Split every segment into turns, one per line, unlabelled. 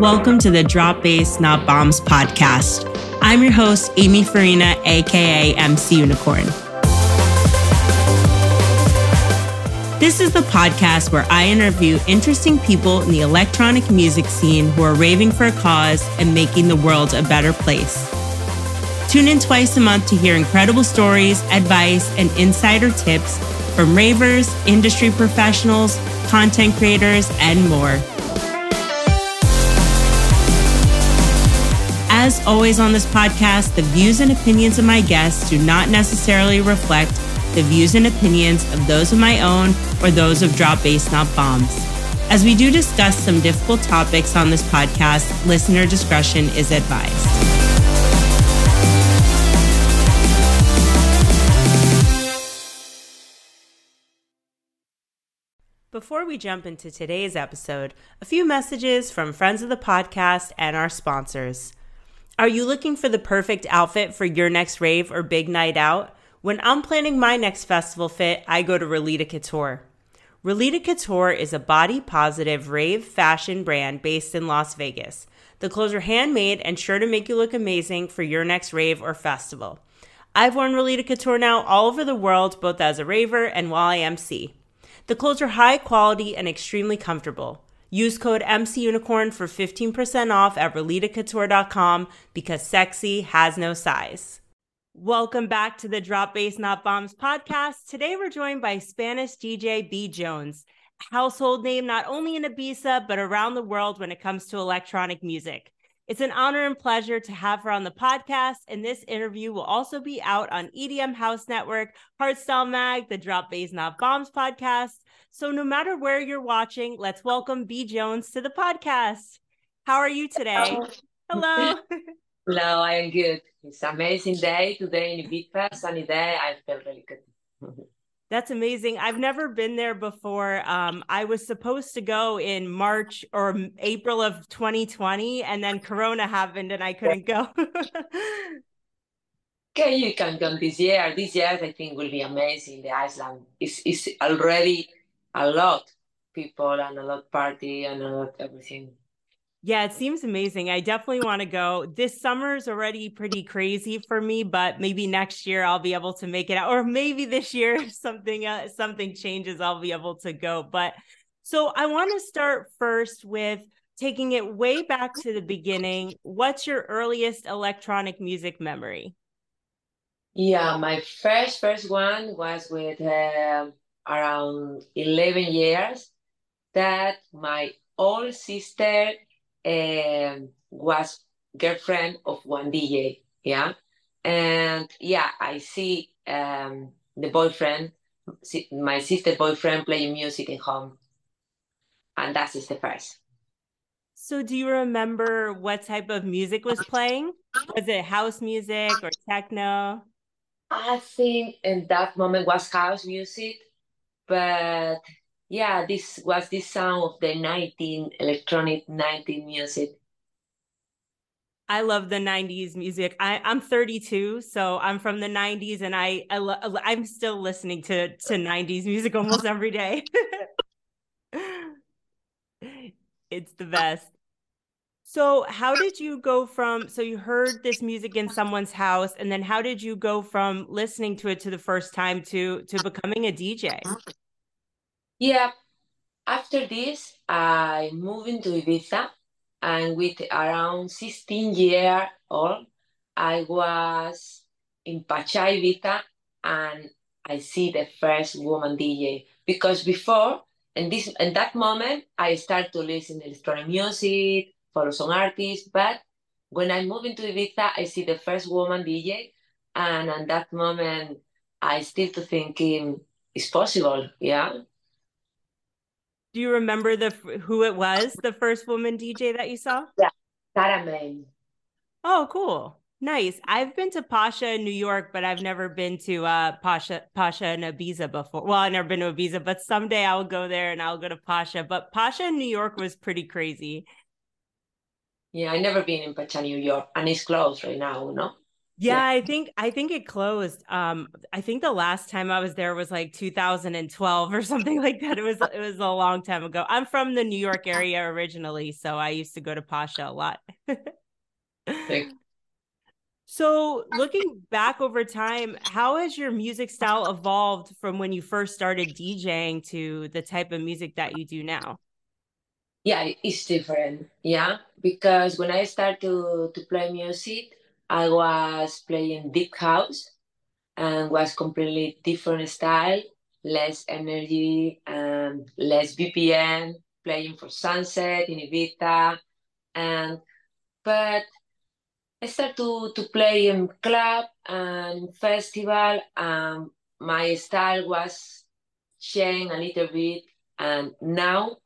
Welcome to the Drop Bass Not Bombs podcast. I'm your host, Amy Farina, aka MC Unicorn. This is the podcast where I interview interesting people in the electronic music scene who are raving for a cause and making the world a better place. Tune in twice a month to hear incredible stories, advice, and insider tips from ravers, industry professionals, content creators, and more. As always on this podcast, the views and opinions of my guests do not necessarily reflect the views and opinions of those of my own or those of Drop Bass Not Bombs. As we do discuss some difficult topics on this podcast, listener discretion is advised. Before we jump into today's episode, a few messages from friends of the podcast and our sponsors. Are you looking for the perfect outfit for your next rave or big night out? When I'm planning my next festival fit, I go to Rolita Couture. Rolita Couture is a body positive rave fashion brand based in Las Vegas. The clothes are handmade and sure to make you look amazing for your next rave or festival. I've worn Rolita Couture now all over the world, both as a raver and while I MC. The clothes are high quality and extremely comfortable. Use code MCUnicorn for 15% off at RolitaCouture.com because sexy has no size. Welcome back to the Drop Bass Not Bombs podcast. Today we're joined by Spanish DJ B Jones, household name not only in Ibiza, but around the world when it comes to electronic music. It's an honor and pleasure to have her on the podcast, and this interview will also be out on EDM House Network, Hardstyle Mag, the Drop Bass Not Bombs podcast, so, no matter where you're watching, let's welcome B Jones to the podcast. How are you today? Hello.
Hello, I am good. It's an amazing day today in Ibiza, sunny day. I feel really good.
That's amazing. I've never been there before. Um, I was supposed to go in March or April of 2020, and then Corona happened and I couldn't go.
okay, you can come this year. This year, I think, will be amazing. The Iceland is, is already a lot people and a lot party and a lot everything.
Yeah, it seems amazing. I definitely want to go. This summer is already pretty crazy for me, but maybe next year I'll be able to make it out, or maybe this year something uh, something changes, I'll be able to go. But so I want to start first with taking it way back to the beginning. What's your earliest electronic music memory?
Yeah, my first first one was with uh, around 11 years that my old sister um, was girlfriend of one DJ. Yeah. And yeah, I see um, the boyfriend, my sister boyfriend playing music in home. And that is the first.
So do you remember what type of music was playing? Was it house music or techno?
I think in that moment was house music but yeah, this was the sound of the 19 electronic 19 music.
I love the 90s music. I, I'm 32, so I'm from the 90s, and I, I lo- I'm still listening to to 90s music almost every day. it's the best. So, how did you go from? So, you heard this music in someone's house, and then how did you go from listening to it to the first time to to becoming a DJ?
Yeah, after this, I moved into Ibiza, and with around 16 year old, I was in Pacha Ibiza, and I see the first woman DJ because before And this in that moment I started to listen electronic music follow some artists. But when I moved into Ibiza, I see the first woman DJ, and at that moment, I still to thinking it's possible. Yeah.
Do you remember the who it was, the first woman DJ that you saw?
Yeah, Sarah Main.
Oh, cool. Nice. I've been to Pacha in New York, but I've never been to uh, Pasha Pacha and Ibiza before. Well, I've never been to Ibiza, but someday I'll go there and I'll go to Pacha. But Pacha in New York was pretty crazy.
Yeah, I never been in Pacha, New York, and it's closed right now, no?
Yeah, yeah, I think I think it closed. Um, I think the last time I was there was like 2012 or something like that. It was it was a long time ago. I'm from the New York area originally, so I used to go to Pacha a lot. so, looking back over time, how has your music style evolved from when you first started DJing to the type of music that you do now?
Yeah, it's different. Yeah, because when I started to to play music I was playing deep house and was completely different style, less energy and less BPM, playing for Sunset in Ibiza. And but I started to, to play in club and festival and my style was changed a little bit and now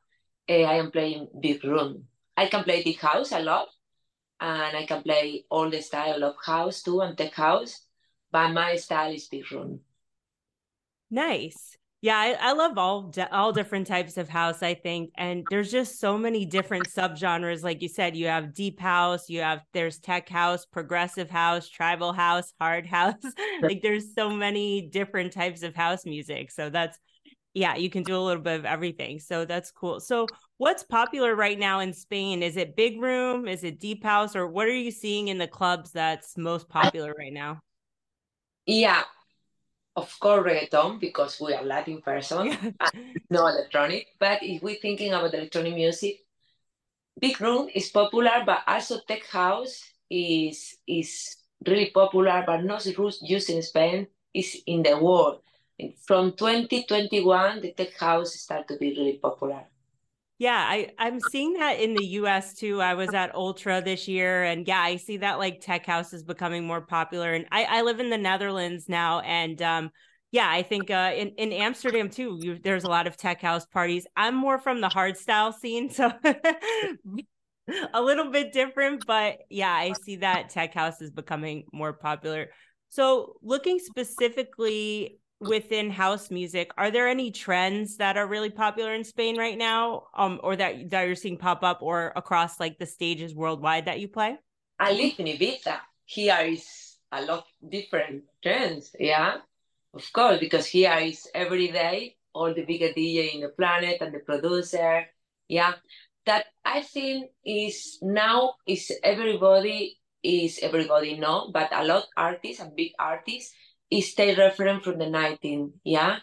uh, I am playing big room. I can play deep house a lot, and I can play all the style of house too and tech house, but my style is big room.
Nice. Yeah, I, I love all all different types of house. I think, and there's just so many different subgenres. Like you said, you have deep house, you have there's tech house, progressive house, tribal house, hard house. like there's so many different types of house music. So that's yeah, you can do a little bit of everything. So that's cool. So what's popular right now in Spain? Is it big room? Is it deep house? Or what are you seeing in the clubs that's most popular right now?
Yeah, of course reggaeton because we are Latin person, uh, no electronic. But if we're thinking about electronic music, big room is popular, but also tech house is is really popular, but not used in Spain. Is in the world from 2021, the tech house started to be really popular.
Yeah, I, I'm seeing that in the US too. I was at Ultra this year, and yeah, I see that like tech house is becoming more popular. And I, I live in the Netherlands now, and um, yeah, I think uh, in in Amsterdam too, you, there's a lot of tech house parties. I'm more from the hard style scene, so a little bit different, but yeah, I see that tech house is becoming more popular. So, looking specifically within house music are there any trends that are really popular in spain right now um or that that you're seeing pop up or across like the stages worldwide that you play?
I live in ibiza. Here is a lot different trends yeah? Of course because here is every day all the biggest dj in the planet and the producer yeah? That i think is now is everybody is everybody know but a lot artists and big artists is take reference from the 19, yeah?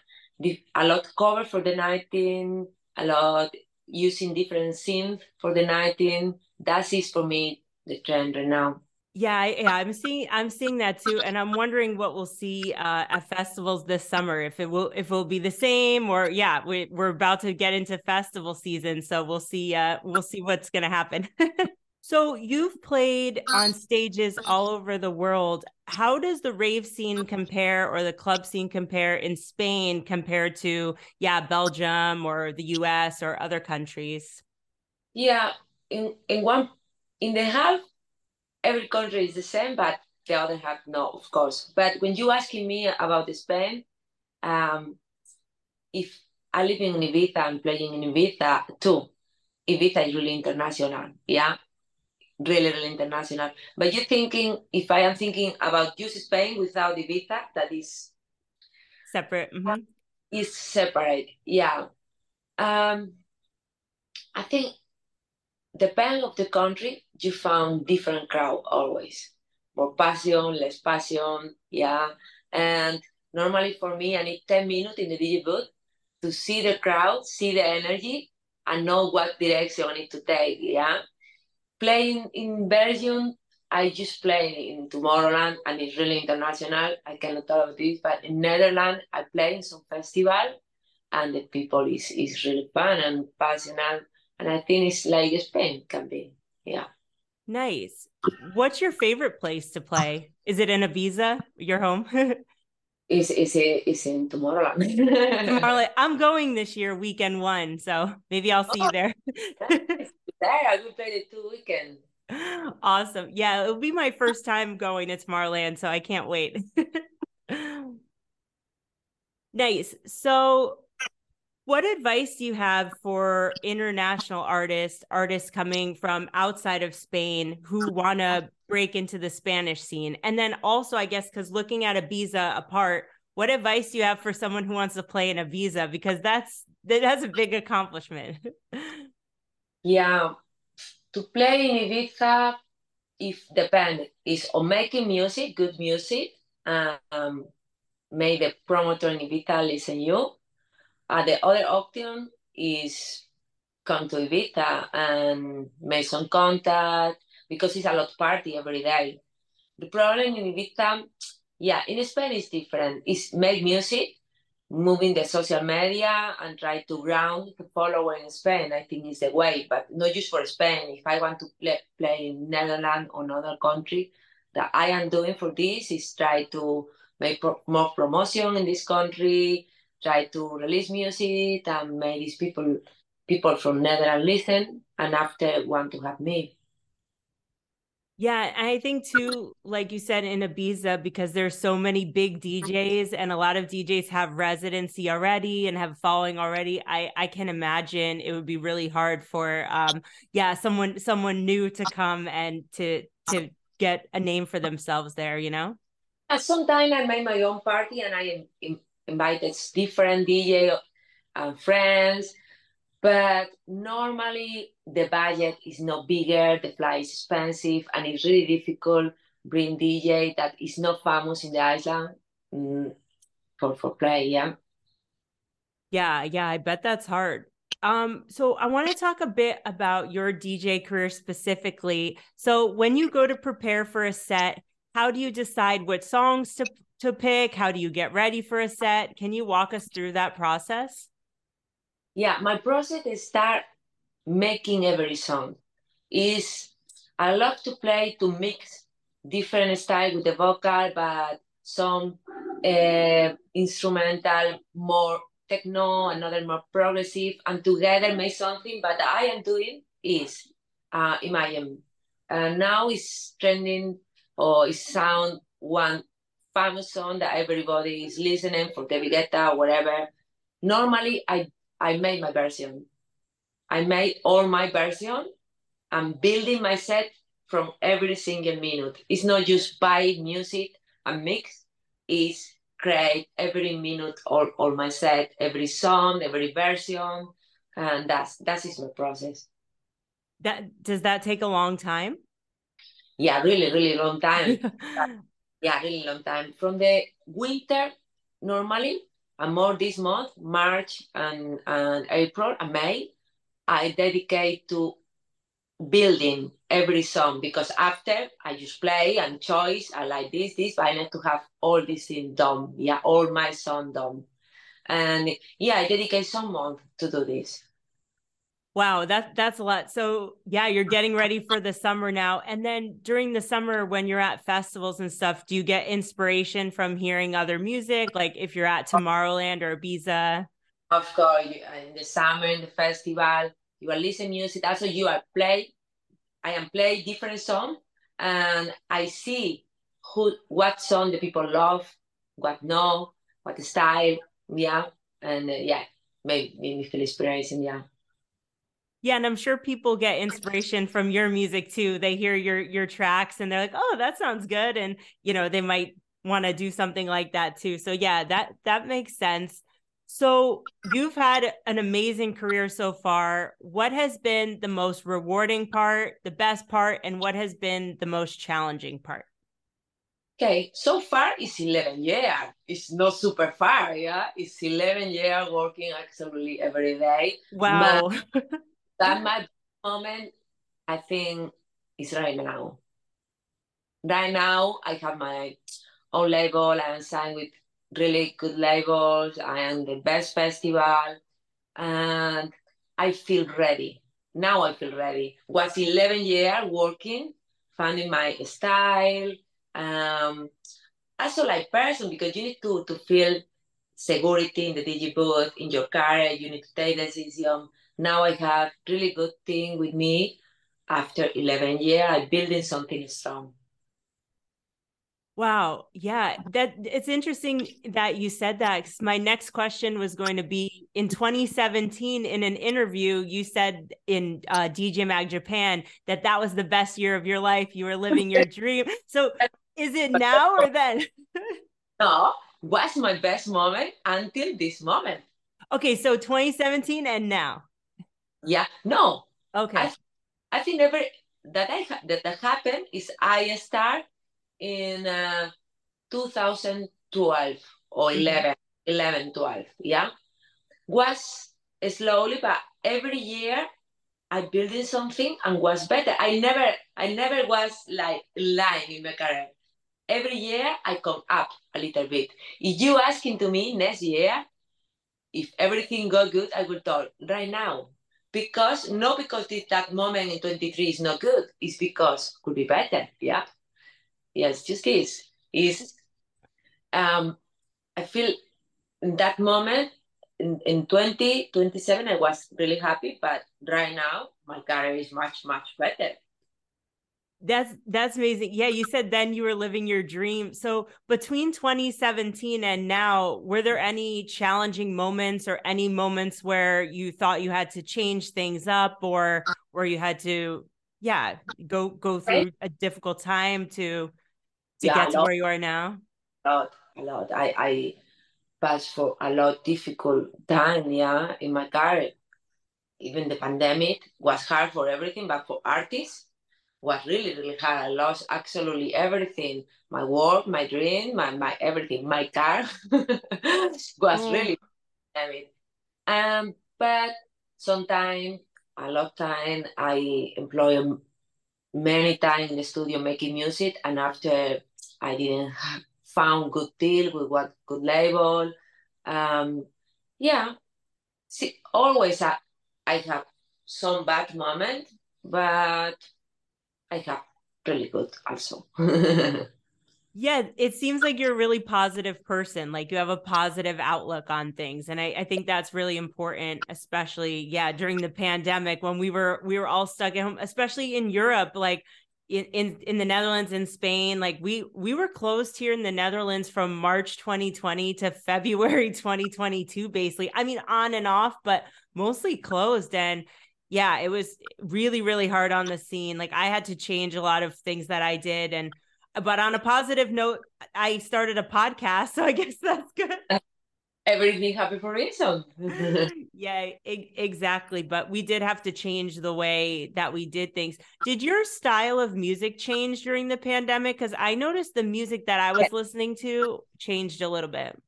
A lot cover for the 19, a lot using different synth for the 19. That is for me the trend right now.
Yeah, yeah, I'm seeing I'm seeing that too, and I'm wondering what we'll see uh, at festivals this summer. If it will if it will be the same, or yeah, we, we're about to get into festival season, so we'll see. Uh, we'll see what's going to happen. So you've played on stages all over the world. How does the rave scene compare or the club scene compare in Spain compared to yeah, Belgium or the US or other countries?
Yeah, in in one in the half every country is the same, but the other half no, of course. But when you asking me about Spain, um if I live in Ibiza, I'm playing in Ibiza too. Ibiza is really international, yeah really, really international. But you're thinking, if I am thinking about just Spain without Ibiza, that is
separate. Mm-hmm.
Is separate, yeah. Um, I think depending of the country, you found different crowd always. More passion, less passion, yeah. And normally for me, I need 10 minutes in the DJ booth to see the crowd, see the energy, and know what direction I need to take, yeah playing in Belgium, I just play in Tomorrowland and it's really international. I cannot talk about this, but in Netherlands, I play in some festival and the people is, is really fun and passionate. And I think it's like Spain can be. Yeah.
Nice. What's your favorite place to play? Is it in Ibiza, your home?
is is it is in Tomorrowland.
Tomorrowland. I'm going this year, weekend one, so maybe I'll see oh, you there.
there, I will play the two weekend.
Awesome. Yeah, it'll be my first time going to Tomorrowland, so I can't wait. nice. So What advice do you have for international artists, artists coming from outside of Spain who want to break into the Spanish scene? And then also, I guess, because looking at Ibiza apart, what advice do you have for someone who wants to play in Ibiza? Because that's that's a big accomplishment.
yeah, to play in Ibiza, if band is on making music, good music, um, may the promoter in Ibiza listen you. Uh, the other option is come to Ibiza and make some contact because it's a lot party every day. The problem in Ibiza, yeah, in Spain is different. It's make music, moving the social media and try to ground the follower in Spain, I think is the way, but not just for Spain. If I want to play, play in Netherlands or another country, that I am doing for this is try to make pro more promotion in this country, try to release music and make these people people from Netherlands listen and after want to have me.
Yeah, I think too, like you said in Ibiza, because there's so many big DJs and a lot of DJs have residency already and have following already. I I can imagine it would be really hard for um yeah someone someone new to come and to to get a name for themselves there. You know.
Sometimes I make my own party and I invited different DJ and friends but normally the budget is not bigger, the flight is expensive, and it's really difficult bring DJ that is not famous in the island mm, for for play. Yeah.
Yeah, yeah, I bet that's hard. Um, so I want to talk a bit about your DJ career specifically. So when you go to prepare for a set, how do you decide what songs to to pick? How do you get ready for a set? Can you walk us through that process?
yeah, my process is start making every song. Is I love to play to mix different style with the vocal, but some uh, instrumental, more techno, another more progressive, and together make something. But I am doing is uh, imagine uh, now is trending or is sound one famous song that everybody is listening for David Guetta or whatever. Normally, I I made my version. I made all my version. I'm building my set from every single minute. It's not just buy music and mix. It's create every minute all, all my set, every song, every version, and that's that is my process.
That does that take a long time?
Yeah, really, really long time. yeah, really long time. From the winter, normally and more this month, March and, and April and May, I dedicate to building every song because after I just play and choice, I like this, this, but I need to have all this in done. Yeah, all my song done. And yeah, I dedicate some month to do this.
Wow, that that's a lot. So yeah, you're getting ready for the summer now. And then during the summer when you're at festivals and stuff, do you get inspiration from hearing other music? Like if you're at Tomorrowland or Ibiza?
Of course, in the summer, in the festival, you are listening music. Also, you are play. I am play different song, and I see who what song the people love, what no, what style, yeah, and uh, yeah, maybe me feel inspiration, yeah.
Yeah, and I'm sure people get inspiration from your music too. They hear your your tracks and they're like, "Oh, that sounds good." And you know, they might want to do something like that too. So yeah, that that makes sense. So, you've had an amazing career so far. What has been the most rewarding part, the best part, and what has been the most challenging part?
Okay, so far it's 11 years. It's not super far, yeah? It's 11 years working absolutely every day.
Wow.
That my moment, I think, is right now. Right now, I have my own label. I am signed with really good labels. I am the best festival, and I feel ready. Now I feel ready. Was 11 years working, finding my style. Um, also like person because you need to to feel security in the DJ booth in your car. You need to take decision now I have really good thing with me. After 11 years, I'm building something strong.
Wow. Yeah. That it's interesting that you said that. cuz My next question was going to be in 2017 in an interview, you said in uh, DJ Mag Japan that that was the best year of your life. You were living your dream. So is it now or then?
no, was my best moment until this moment.
Okay. So 2017 and now.
Yeah. No.
Okay.
I, I think never that I that, that happened is I start in uh, 2012 or mm-hmm. 11, 11, 12, yeah? Was slowly, but every year I building something and was better. I never, I never was like lying in my career. Every year I come up a little bit. If you asking to me next year, if everything go good, I will talk right now. Because not because that moment in 23 is not good, it's because could be better. Yeah yes, just is is. Um, I feel in that moment in, in 20, 27, I was really happy, but right now my career is much, much better.
That's that's amazing. Yeah, you said then you were living your dream. So between 2017 and now, were there any challenging moments or any moments where you thought you had to change things up or where you had to yeah, go go through a difficult time to to yeah, get to where you are now?
A lot, a lot. I, I passed for a lot difficult time, yeah, in my career. Even the pandemic was hard for everything, but for artists was really, really hard. I lost absolutely everything. My work, my dream, my, my everything. My car was mm. really heavy. Um, but sometimes, a lot of time, I employ many time in the studio making music, and after I didn't found good deal with what good label. Um, yeah, see, always I, I have some bad moment, but I have really good also.
yeah, it seems like you're a really positive person. Like you have a positive outlook on things. And I, I think that's really important, especially, yeah, during the pandemic when we were we were all stuck at home, especially in Europe. Like in, in in the Netherlands and Spain like we we were closed here in the Netherlands from March 2020 to February 2022 basically I mean on and off but mostly closed and yeah it was really really hard on the scene like I had to change a lot of things that I did and but on a positive note I started a podcast so I guess that's good
everything happens for a reason.
yeah, e- exactly. But we did have to change the way that we did things. Did your style of music change during the pandemic? Because I noticed the music that I was listening to changed a little bit.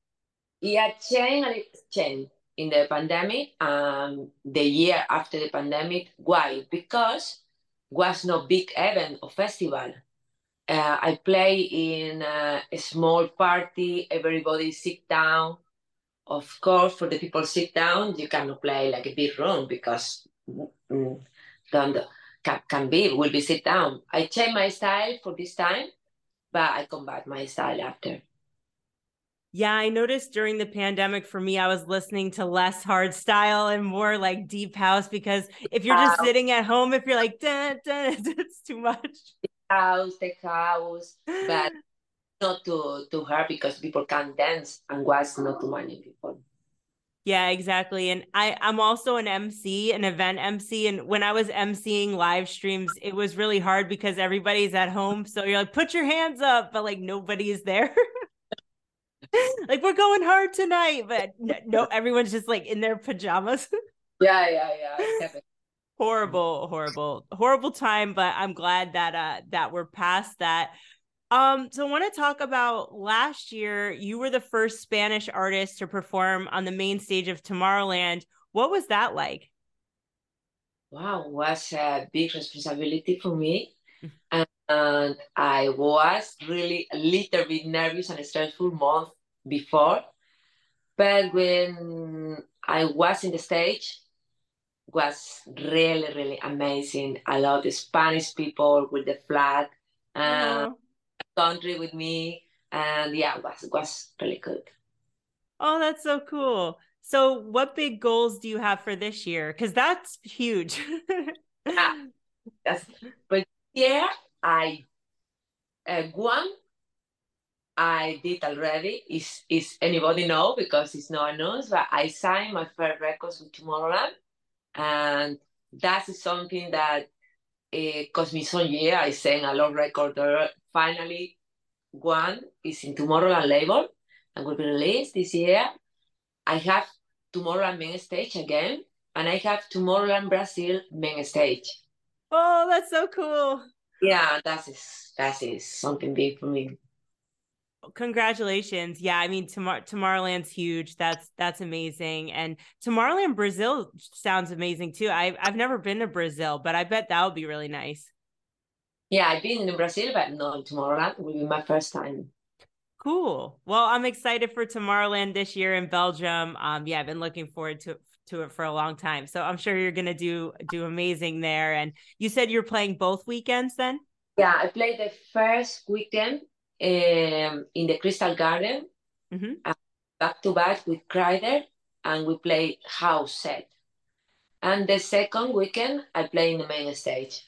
Yeah, changed, changed in the pandemic. Um, the year after the pandemic. Why? Because was no big event or festival. Uh, I play in a, a small party. Everybody sit down of course, for the people sit down, you cannot play like a big room because mm, don't, can, can be, will be sit down. I change my style for this time, but I come back my style after.
Yeah, I noticed during the pandemic for me, I was listening to less hard style and more like deep house because if you're just sitting at home, if you're like, dun, dun, it's too much.
House, tech house, but not to to her because people can dance and was not too many people.
Yeah, exactly. And I I'm also an MC, an event MC and when I was MCing live streams, it was really hard because everybody's at home, so you're like put your hands up, but like nobody is there. like we're going hard tonight, but no everyone's just like in their pajamas.
yeah, yeah, yeah.
horrible horrible horrible time but i'm glad that uh that we're past that um, so I want to talk about last year. You were the first Spanish artist to perform on the main stage of Tomorrowland. What was that like?
Wow, was a big responsibility for me. and, and I was really a little bit nervous and stressful month before. But when I was in the stage, was really, really amazing. I love the Spanish people with the flag. Uh, country with me, and yeah, it was it was really good.
Oh, that's so cool. So, what big goals do you have for this year? Because that's huge.
yeah, that's, but yeah, I uh, one I did already. Is is anybody know because it's not news, but I signed my first records with Tomorrowland, and that's something that it cost me some year. I sang a lot record there. Finally, one is in Tomorrowland label and will be released this year. I have Tomorrowland main stage again, and I have Tomorrowland Brazil main stage.
Oh, that's so cool.
Yeah, that is that is something big for me.
Congratulations. Yeah, I mean Tomor- Tomorrowland's huge. That's that's amazing. And Tomorrowland Brazil sounds amazing too. I I've never been to Brazil, but I bet that would be really nice.
Yeah, I've been in Brazil, but not Tomorrowland. Will be my first time.
Cool. Well, I'm excited for Tomorrowland this year in Belgium. Um, yeah, I've been looking forward to to it for a long time. So I'm sure you're gonna do do amazing there. And you said you're playing both weekends then?
Yeah, I played the first weekend um, in the Crystal Garden,
mm-hmm.
back to back with Kryder, and we play house set. And the second weekend, I play in the main stage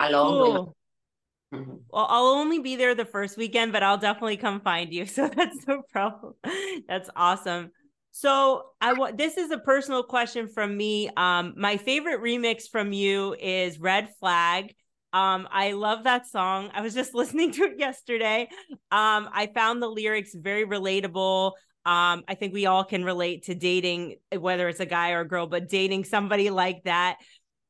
along
cool. with. Mm-hmm. Well, I'll only be there the first weekend, but I'll definitely come find you. So that's no problem. That's awesome. So I want this is a personal question from me. Um, my favorite remix from you is Red Flag. Um, I love that song. I was just listening to it yesterday. Um, I found the lyrics very relatable. Um, I think we all can relate to dating, whether it's a guy or a girl, but dating somebody like that.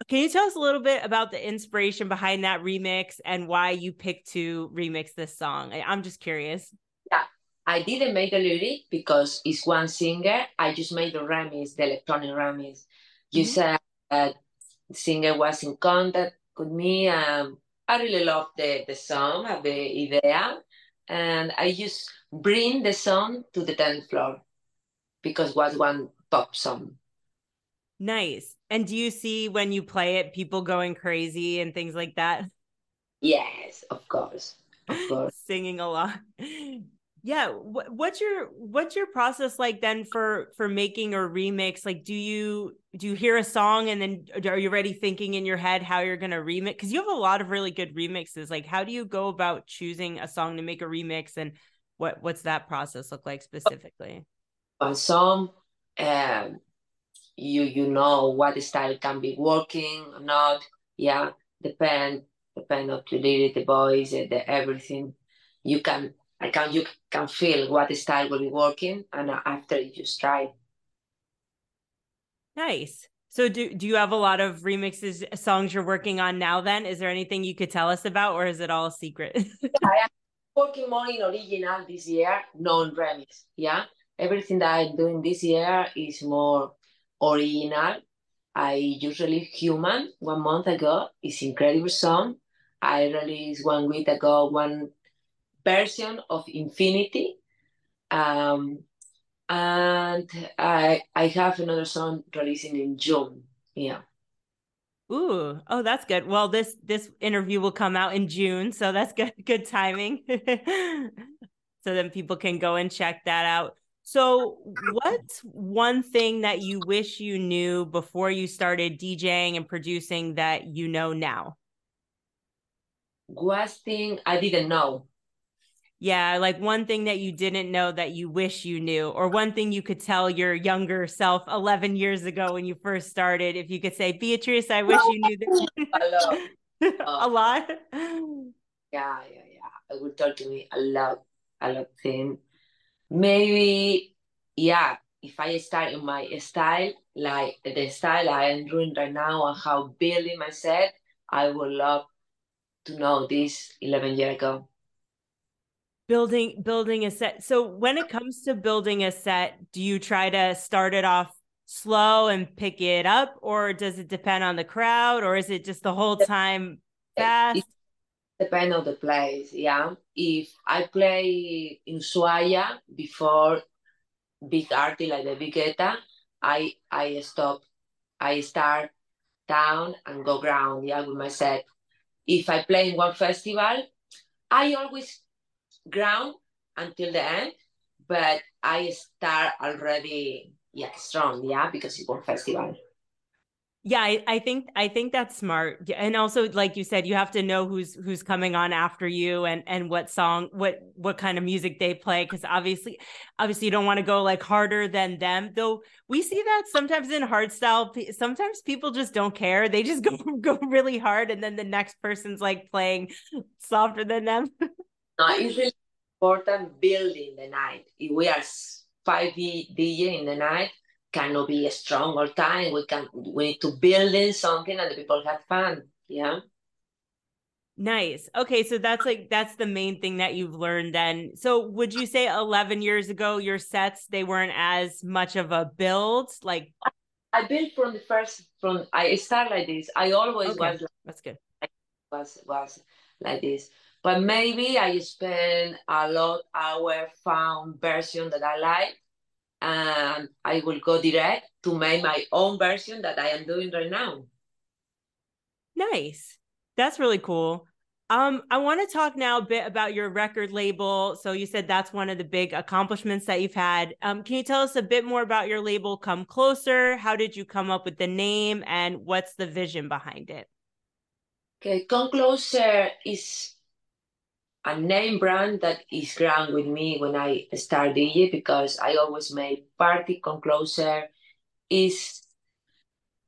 Can you tell us a little bit about the inspiration behind that remix and why you picked to remix this song? I, I'm just curious.
Yeah, I didn't make the lyric because it's one singer. I just made the remix, the electronic remix. You mm-hmm. said that the singer was in contact with me. Um, I really love the, the song, the idea, and I just bring the song to the 10th floor because it was one pop song.
Nice. And do you see when you play it, people going crazy and things like that?
Yes, of course. Of course.
Singing a lot yeah what's your what's your process like then for for making a remix? Like do you do you hear a song and then are you already thinking in your head how you're going to remix? Because you have a lot of really good remixes. Like how do you go about choosing a song to make a remix and what what's that process look like specifically?
On some um you you know what style can be working or not. Yeah depend depend of the lyric the voice the everything. You can I can you can feel what style will be working, and uh, after you just try.
Nice. So do do you have a lot of remixes songs you're working on now then? Is there anything you could tell us about or is it all secret?
I am working more in original this year, non remix. Yeah. Everything that I'm doing this year is more original. I usually human one month ago. It's incredible song. I released one week ago one version of Infinity. Um, and I I have another song releasing in June. Yeah.
Ooh, oh, that's good. Well, this this interview will come out in June, so that's good good timing. so then people can go and check that out. So, what's one thing that you wish you knew before you started DJing and producing that you know now?
One thing I didn't know
yeah, like one thing that you didn't know that you wish you knew, or one thing you could tell your younger self 11 years ago when you first started. If you could say, Beatrice, I wish you knew
this.
a lot.
Yeah, yeah, yeah. I would talk to me a lot, a lot thing. Maybe, yeah, if I start in my style, like the style I am doing right now and how building myself, I would love to know this 11 years ago
building building a set. So when it comes to building a set do you try to start it off slow and pick it up or does it depend on the crowd or is it just the whole time fast? it
depends on the place yeah. If i play in Ushuaïa before big artists like the Bigetta, i i stop i start down and go ground yeah with my set. If i play in one festival i always ground until the end, but I start already yeah strong, yeah, because it's one festival.
Yeah, I, I, think I think that's smart. And also like you said, you have to know who's who's coming on after you and and what song what what kind of music they play cuz obviously obviously you don't want to go like harder than them. Though we see that sometimes in hard hardstyle sometimes people just don't care. They just go go really hard and then the next person's like playing softer than them.
no, it's really important building the night. If we are 5 DJ in the night, cannot be a strong all time. We can we need to build in something and the people have fun. Yeah.
Nice. Okay, so that's like that's the main thing that you've learned then. So would you say 11 years ago your sets they weren't as much of a build like
I built from the first from I start like this. I always okay. was like,
that's good.
Was was like this. But maybe I spend a lot hour found version that I like and I will go direct to make my own version that I am doing right now.
Nice. That's really cool. Um, I want to talk now a bit about your record label. So you said that's one of the big accomplishments that you've had. Um, can you tell us a bit more about your label, Come Closer? How did you come up with the name and what's the vision behind it?
Okay, Come Closer is a name brand that is ground with me when I start DJ because I always made party come closer is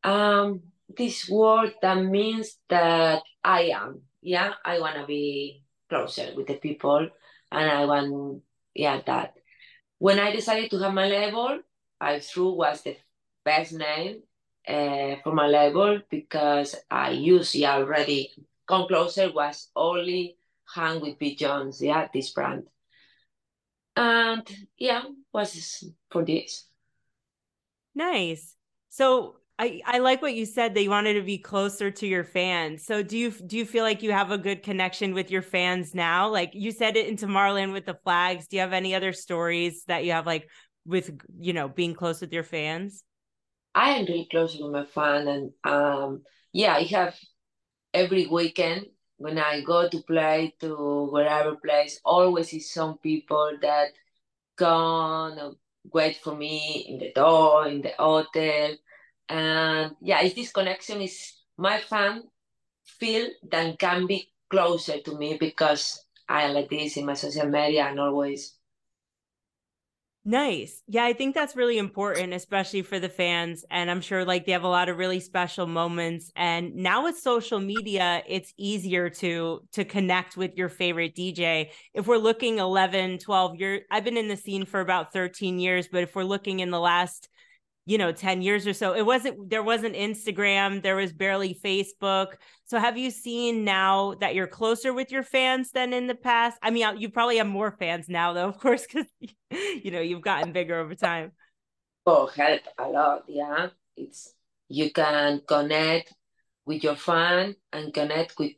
um this word that means that I am. Yeah, I wanna be closer with the people and I want yeah that. When I decided to have my label, I threw was the best name uh, for my label because I used it already. Come closer was only hang with B. Jones, yeah, this brand. And yeah, was for this.
Nice. So I, I like what you said that you wanted to be closer to your fans. So do you do you feel like you have a good connection with your fans now? Like you said it in Tomorrowland with the flags. Do you have any other stories that you have like with you know being close with your fans?
I am really close with my fan and um yeah, I have every weekend when I go to play to wherever place, always is some people that come wait for me in the door, in the hotel. And yeah, it's this connection is my fan feel that can be closer to me because I like this in my social media and always
Nice. Yeah, I think that's really important, especially for the fans. And I'm sure like they have a lot of really special moments. And now with social media, it's easier to to connect with your favorite DJ. If we're looking 11, 12 years, I've been in the scene for about 13 years, but if we're looking in the last you know 10 years or so. It wasn't there wasn't instagram there was barely facebook. So have you seen now that you're closer with your fans than in the past? I mean uh, you probably have more fans now though of course because you know you've gotten bigger over time.
Oh help a lot yeah. It's you can connect with your fan and connect with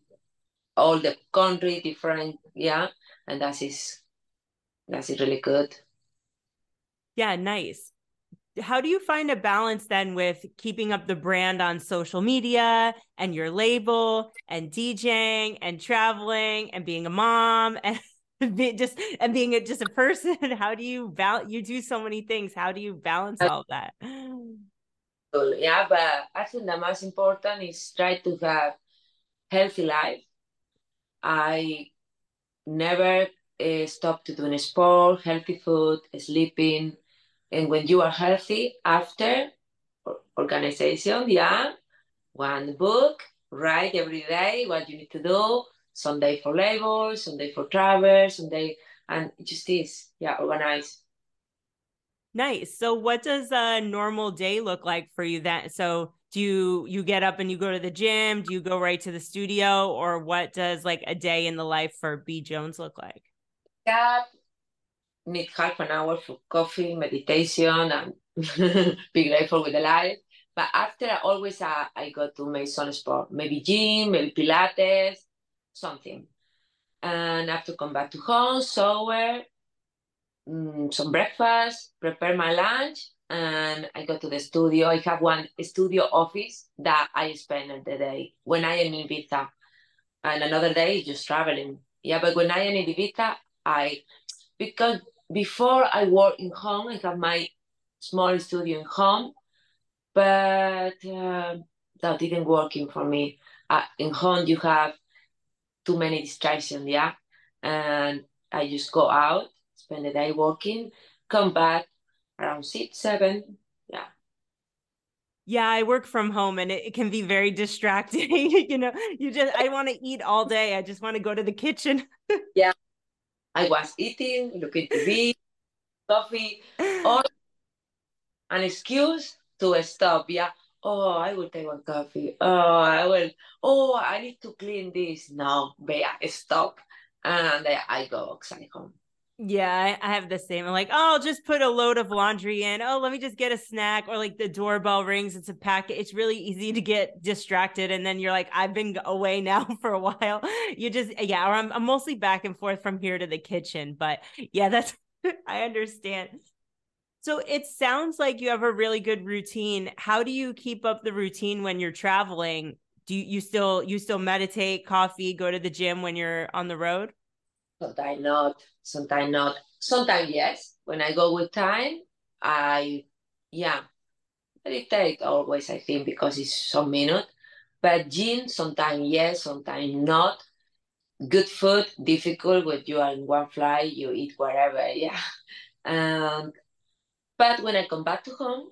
all the country different yeah and that is is that's really good.
Yeah nice how do you find a balance then with keeping up the brand on social media and your label and DJing and traveling and being a mom and just and being a, just a person? How do you val you do so many things? How do you balance all that?
Yeah, but I think the most important is try to have healthy life. I never uh, stop to doing sport, healthy food, sleeping, and when you are healthy after organization, yeah, one book, write every day what you need to do. Sunday for labor, Sunday for travel, Sunday, and just this, yeah, organize.
Nice. So, what does a normal day look like for you? Then, so do you you get up and you go to the gym? Do you go right to the studio, or what does like a day in the life for B Jones look like?
Yeah, need half an hour for coffee, meditation, and be grateful with the life. But after, always uh, I go to my some sport, maybe gym, maybe Pilates, something. And I have to come back to home, shower, mm, some breakfast, prepare my lunch, and I go to the studio. I have one studio office that I spend the day when I am in Ibiza, and another day just traveling. Yeah, but when I am in Ibiza, I because before I work in home, I have my small studio in home, but uh, that didn't working for me. Uh, in home, you have too many distractions, yeah. And I just go out, spend the day working, come back around six, seven, yeah.
Yeah, I work from home and it, it can be very distracting. you know, you just I want to eat all day. I just want to go to the kitchen.
yeah. I was eating, looking TV, coffee, all an excuse to stop. Yeah. Oh, I will take one coffee. Oh, I will. Oh, I need to clean this. No, Bea, stop. And I go outside home.
Yeah, I, have the same. I'm like, oh, I'll just put a load of laundry in. Oh, let me just get a snack. Or like the doorbell rings, it's a packet. It's really easy to get distracted. And then you're like, I've been away now for a while. You just, yeah, or I'm, I'm mostly back and forth from here to the kitchen. But yeah, that's, I understand. So it sounds like you have a really good routine. How do you keep up the routine when you're traveling? Do you, you still you still meditate, coffee, go to the gym when you're on the road?
But I not, sometimes not. Sometimes yes. When I go with time, I yeah, meditate always. I think because it's some minute. But gym sometimes yes, sometimes not. Good food difficult when you are in one flight. You eat whatever. Yeah, and but when I come back to home,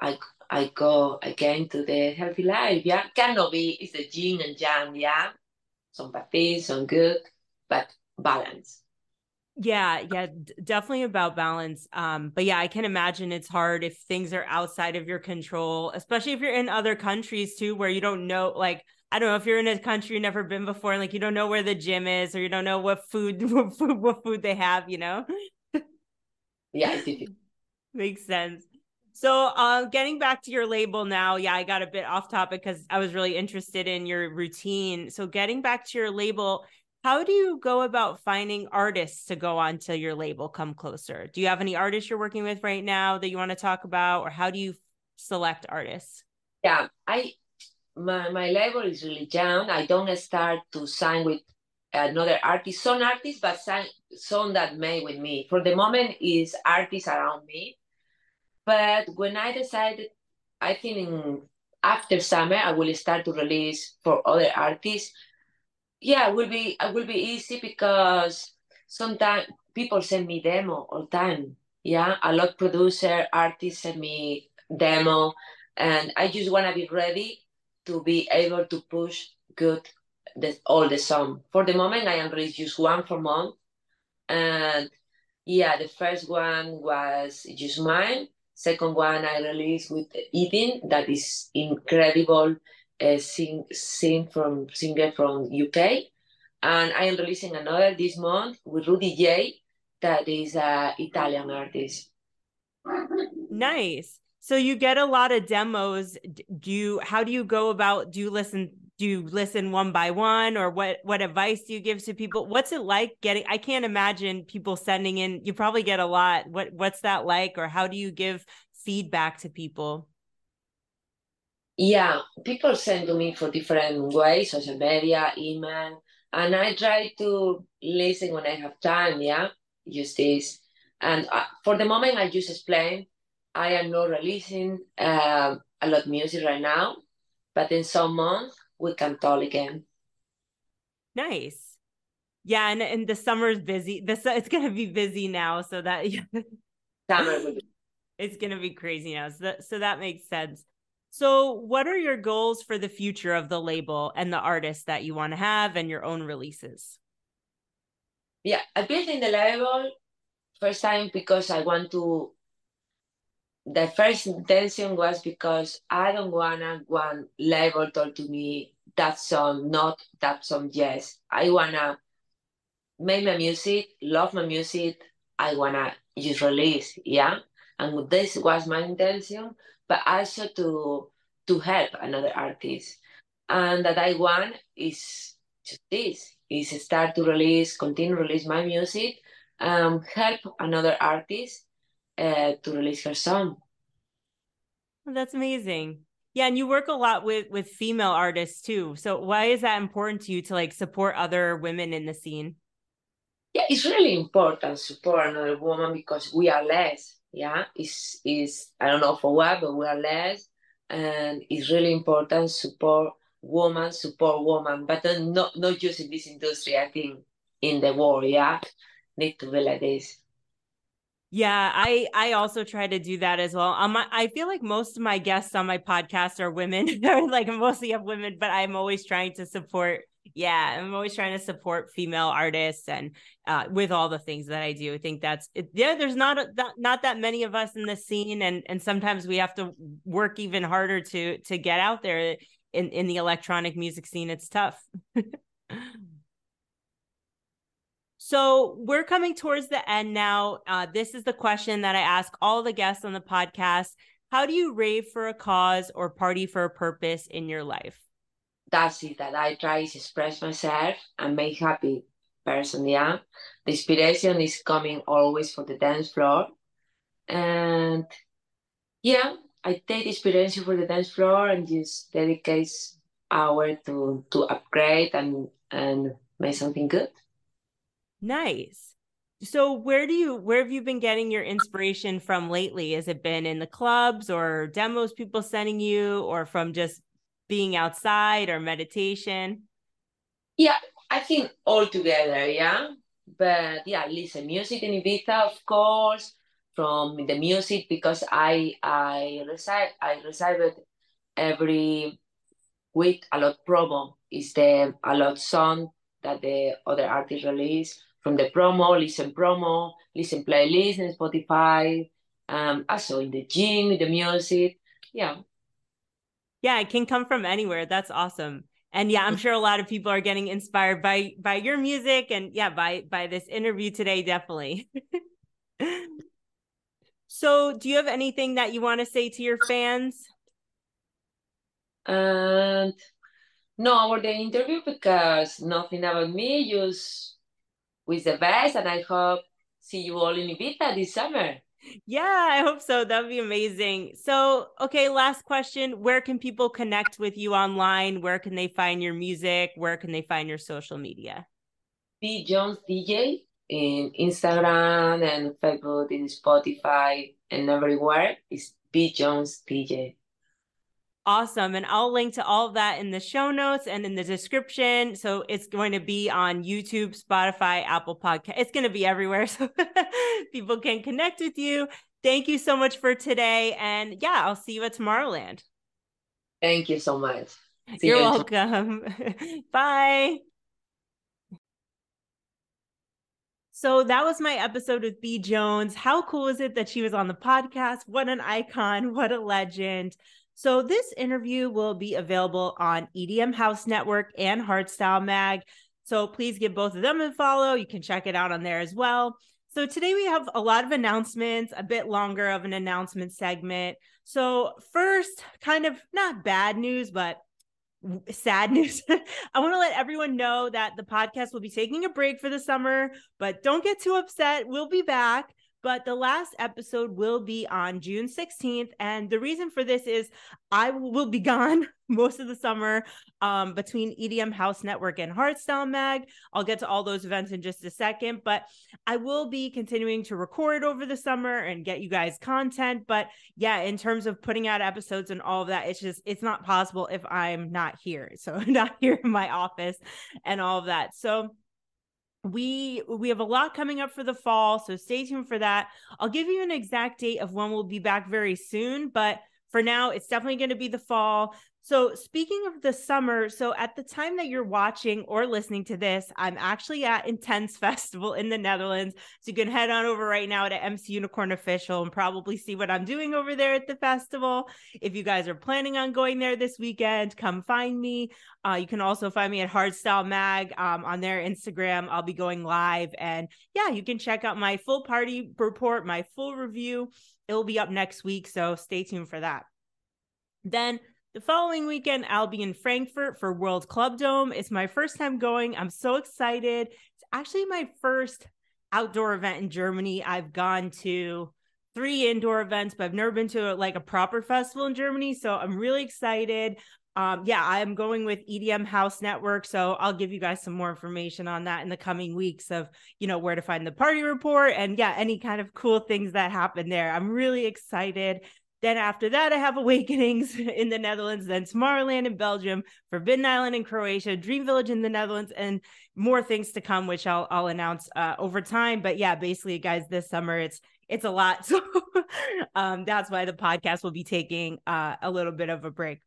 I I go again to the healthy life. Yeah, cannot be it's a yin and yang. Yeah, some bad some good, but balance.
Yeah, yeah, definitely about balance. Um, but yeah, I can imagine it's hard if things are outside of your control, especially if you're in other countries too, where you don't know, like, I don't know if you're in a country you've never been before, and like you don't know where the gym is, or you don't know what food, what food, what food they have, you know.
yeah,
Makes sense. So, uh, getting back to your label now, yeah, I got a bit off topic because I was really interested in your routine. So, getting back to your label, how do you go about finding artists to go onto your label? Come closer. Do you have any artists you're working with right now that you want to talk about, or how do you select artists?
Yeah, I my my label is really young. I don't start to sign with another artist, some artists, but some, some that made with me. For the moment, is artists around me but when I decided, I think in, after summer I will start to release for other artists. Yeah, it will be it will be easy because sometimes people send me demo all time. Yeah, a lot producer artists send me demo, and I just wanna be ready to be able to push good the, all the song. For the moment, I am releasing just one for month, and yeah, the first one was just mine, Second one I released with Eden, that is incredible uh, sing, sing from singer from UK. And I am releasing another this month with Rudy J, that is an Italian artist.
Nice. So you get a lot of demos. Do you how do you go about do you listen do you listen one by one or what what advice do you give to people what's it like getting i can't imagine people sending in you probably get a lot what what's that like or how do you give feedback to people
yeah people send to me for different ways social media email and i try to listen when i have time yeah use this and uh, for the moment i just explain i am not releasing uh, a lot of music right now but in some months we can talk again.
Nice. Yeah, and, and the summer's busy. This it's gonna be busy now, so that
summer will be.
it's gonna be crazy now. So that so that makes sense. So, what are your goals for the future of the label and the artists that you want to have and your own releases?
Yeah, I built in the label first time because I want to the first intention was because I don't wanna one label told to me that song, not that song, yes. I wanna make my music, love my music, I wanna just release, yeah. And this was my intention, but also to to help another artist. And that I want is just this is start to release, continue release my music, um, help another artist uh, to release her song.
That's amazing. Yeah, and you work a lot with with female artists too. So why is that important to you to like support other women in the scene?
Yeah, it's really important to support another woman because we are less. Yeah, it's is I don't know for what, but we are less, and it's really important support woman, support woman, but not not just in this industry. I think in the world, yeah, need to be like this.
Yeah, I I also try to do that as well. Um, I feel like most of my guests on my podcast are women, like mostly of women, but I'm always trying to support. Yeah, I'm always trying to support female artists and uh, with all the things that I do. I think that's it, yeah. There's not a, not, not that many of us in the scene, and and sometimes we have to work even harder to to get out there in in the electronic music scene. It's tough. So we're coming towards the end now. Uh, this is the question that I ask all the guests on the podcast. How do you rave for a cause or party for a purpose in your life?
That's it, that I try to express myself and make happy person, yeah. The inspiration is coming always for the dance floor. And yeah, I take inspiration for the dance floor and just dedicate hour to to upgrade and and make something good.
Nice. So where do you where have you been getting your inspiration from lately? Has it been in the clubs or demos people sending you or from just being outside or meditation?
Yeah, I think all together, yeah. But yeah, listen, music in Ibiza, of course, from the music because I I recite I recite every week a lot promo is the a lot song that the other artists release from the promo, listen promo, listen playlist in Spotify, um, also in the gym, the music. Yeah.
Yeah, it can come from anywhere. That's awesome. And yeah, I'm sure a lot of people are getting inspired by by your music and yeah, by by this interview today, definitely. so do you have anything that you want to say to your fans?
And no about the interview because nothing about me, just with the best. And I hope see you all in Ibiza this summer.
Yeah, I hope so. That would be amazing. So, okay, last question. Where can people connect with you online? Where can they find your music? Where can they find your social media?
B Jones DJ in Instagram and Facebook, in Spotify, and everywhere is B Jones DJ.
Awesome. And I'll link to all of that in the show notes and in the description. So it's going to be on YouTube, Spotify, Apple Podcast. It's going to be everywhere so people can connect with you. Thank you so much for today. And yeah, I'll see you at Tomorrowland.
Thank you so much.
See You're you welcome. Bye. So that was my episode with B Jones. How cool is it that she was on the podcast? What an icon. What a legend. So this interview will be available on EDM House Network and Hardstyle Mag. So please give both of them a follow. You can check it out on there as well. So today we have a lot of announcements, a bit longer of an announcement segment. So first, kind of not bad news, but sad news. I want to let everyone know that the podcast will be taking a break for the summer, but don't get too upset. We'll be back. But the last episode will be on June 16th. And the reason for this is I will be gone most of the summer um, between EDM House Network and Hardstyle Mag. I'll get to all those events in just a second, but I will be continuing to record over the summer and get you guys content. But yeah, in terms of putting out episodes and all of that, it's just, it's not possible if I'm not here. So, not here in my office and all of that. So, we we have a lot coming up for the fall so stay tuned for that. I'll give you an exact date of when we'll be back very soon but for now it's definitely going to be the fall so, speaking of the summer, so at the time that you're watching or listening to this, I'm actually at Intents Festival in the Netherlands. So, you can head on over right now to MC Unicorn Official and probably see what I'm doing over there at the festival. If you guys are planning on going there this weekend, come find me. Uh, you can also find me at Hardstyle Mag um, on their Instagram. I'll be going live. And yeah, you can check out my full party report, my full review. It'll be up next week. So, stay tuned for that. Then, the following weekend, I'll be in Frankfurt for World Club Dome. It's my first time going. I'm so excited. It's actually my first outdoor event in Germany. I've gone to three indoor events, but I've never been to like a proper festival in Germany. So I'm really excited. Um, yeah, I'm going with EDM House Network. So I'll give you guys some more information on that in the coming weeks of, you know, where to find the party report and yeah, any kind of cool things that happen there. I'm really excited. Then after that, I have Awakenings in the Netherlands, then Tomorrowland in Belgium, Forbidden Island in Croatia, Dream Village in the Netherlands, and more things to come, which I'll I'll announce uh, over time. But yeah, basically, guys, this summer it's it's a lot. So um, that's why the podcast will be taking uh, a little bit of a break.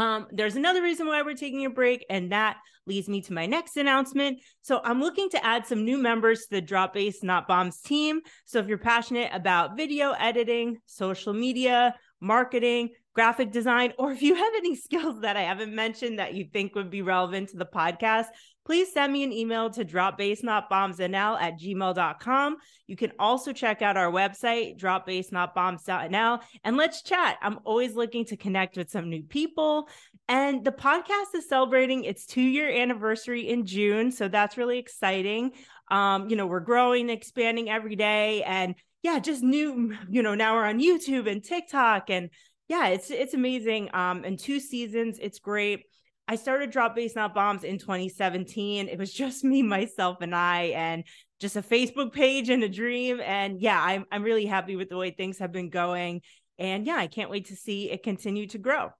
Um, there's another reason why we're taking a break, and that leads me to my next announcement. So, I'm looking to add some new members to the Drop Bass Not Bombs team. So, if you're passionate about video editing, social media, marketing, graphic design, or if you have any skills that I haven't mentioned that you think would be relevant to the podcast, please send me an email to dropbassnotbombsnl at gmail.com. You can also check out our website, dropbassnotbombs.nl, and let's chat. I'm always looking to connect with some new people. And the podcast is celebrating its two year anniversary in June. So that's really exciting. Um, you know, we're growing, expanding every day. And yeah, just new, you know, now we're on YouTube and TikTok. And yeah, it's it's amazing. Um, and two seasons, it's great. I started Drop Bass Not Bombs in 2017. It was just me, myself, and I, and just a Facebook page and a dream. And yeah, I'm I'm really happy with the way things have been going. And yeah, I can't wait to see it continue to grow.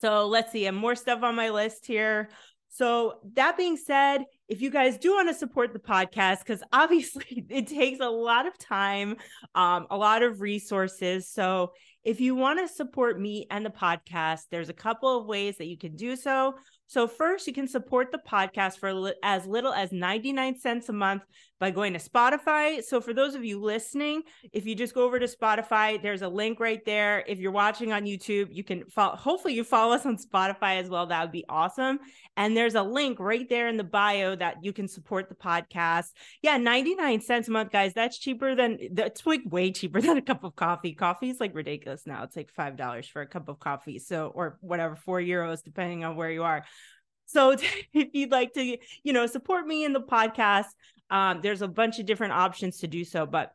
So let's see, and more stuff on my list here. So that being said, if you guys do want to support the podcast, because obviously it takes a lot of time, um, a lot of resources. So if you want to support me and the podcast, there's a couple of ways that you can do so. So, first, you can support the podcast for as little as 99 cents a month by going to Spotify. So, for those of you listening, if you just go over to Spotify, there's a link right there. If you're watching on YouTube, you can follow, hopefully, you follow us on Spotify as well. That would be awesome. And there's a link right there in the bio that you can support the podcast. Yeah, 99 cents a month, guys. That's cheaper than, that's like way cheaper than a cup of coffee. Coffee is like ridiculous now. It's like $5 for a cup of coffee. So, or whatever, four euros, depending on where you are. So if you'd like to, you know, support me in the podcast, um, there's a bunch of different options to do so, but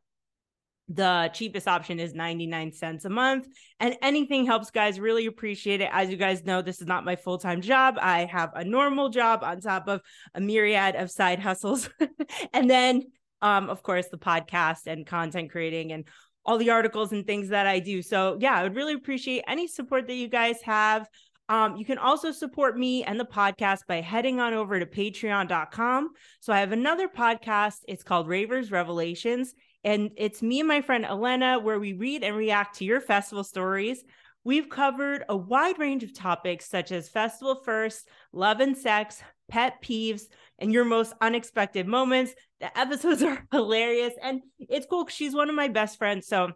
the cheapest option is 99 cents a month. And anything helps guys. Really appreciate it. As you guys know this is not my full-time job. I have a normal job on top of a myriad of side hustles. And then um of course the podcast and content creating and all the articles and things that i do. So yeah i would really appreciate any support that you guys have um, you can also support me and the podcast by heading on over to patreon.com. So I have another podcast. It's called Ravers Revelations. And it's me and my friend Elena, where we read and react to your festival stories. We've covered a wide range of topics such as festival first, love and sex, pet peeves, and your most unexpected moments. The episodes are hilarious and it's cool. She's one of my best friends. So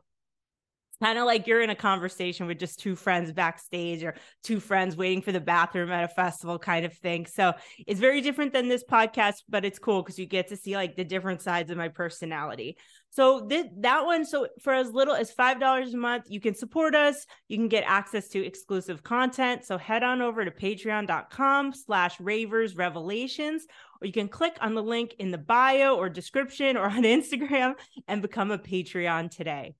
kind of like you're in a conversation with just two friends backstage or two friends waiting for the bathroom at a festival kind of thing. So it's very different than this podcast, but it's cool because you get to see like the different sides of my personality. So th- that one, so for as little as $5 a month, you can support us. You can get access to exclusive content. So head on over to patreon.com slash ravers revelations, or you can click on the link in the bio or description or on Instagram and become a Patreon today.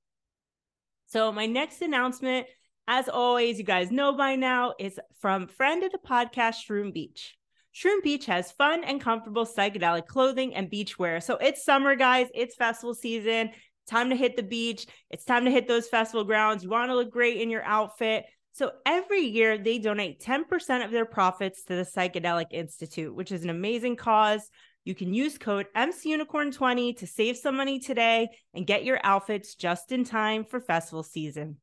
So, my next announcement, as always, you guys know by now, is from friend of the podcast, Shroom Beach. Shroom Beach has fun and comfortable psychedelic clothing and beach wear. So, it's summer, guys, it's festival season. Time to hit the beach. It's time to hit those festival grounds. You want to look great in your outfit. So every year they donate 10% of their profits to the Psychedelic Institute, which is an amazing cause. You can use code MCUnicorn20 to save some money today and get your outfits just in time for festival season.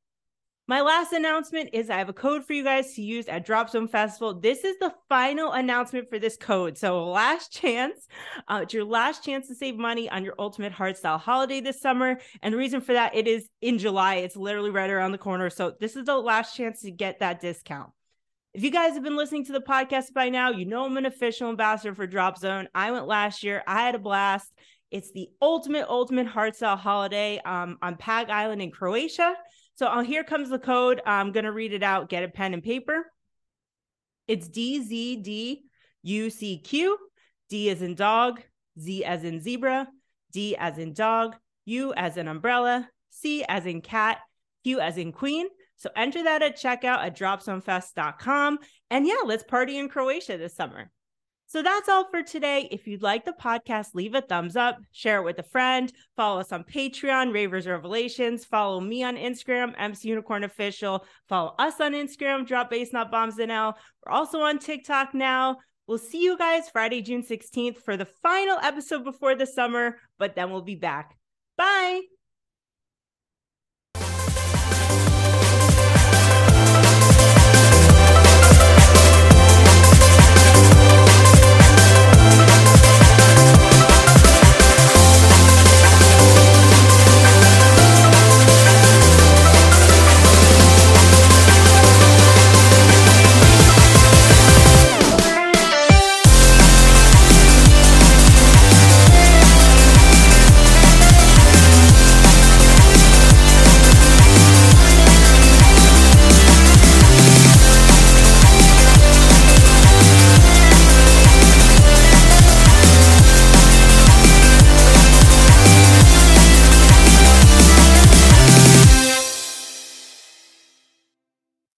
My last announcement is I have a code for you guys to use at Drop Zone Festival. This is the final announcement for this code. So, last chance. Uh, it's your last chance to save money on your ultimate hardstyle holiday this summer. And the reason for that, it is in July. It's literally right around the corner. So, this is the last chance to get that discount. If you guys have been listening to the podcast by now, you know I'm an official ambassador for Drop Zone. I went last year. I had a blast. It's the ultimate, ultimate hardstyle holiday um, on Pag Island in Croatia. So uh, here comes the code. I'm going to read it out. Get a pen and paper. It's DZDUCQ. D as in dog, Z as in zebra, D as in dog, U as in umbrella, C as in cat, Q as in queen. So enter that at checkout at dropzonefest.com. And yeah, let's party in Croatia this summer. So that's all for today. If you'd like the podcast, leave a thumbs up, share it with a friend, follow us on Patreon, Ravers Revelations, follow me on Instagram, MC Unicorn Official, follow us on Instagram, Drop Bass Not Bombs And NL. We're also on TikTok now. We'll see you guys Friday, June 16th for the final episode before the summer, but then we'll be back. Bye.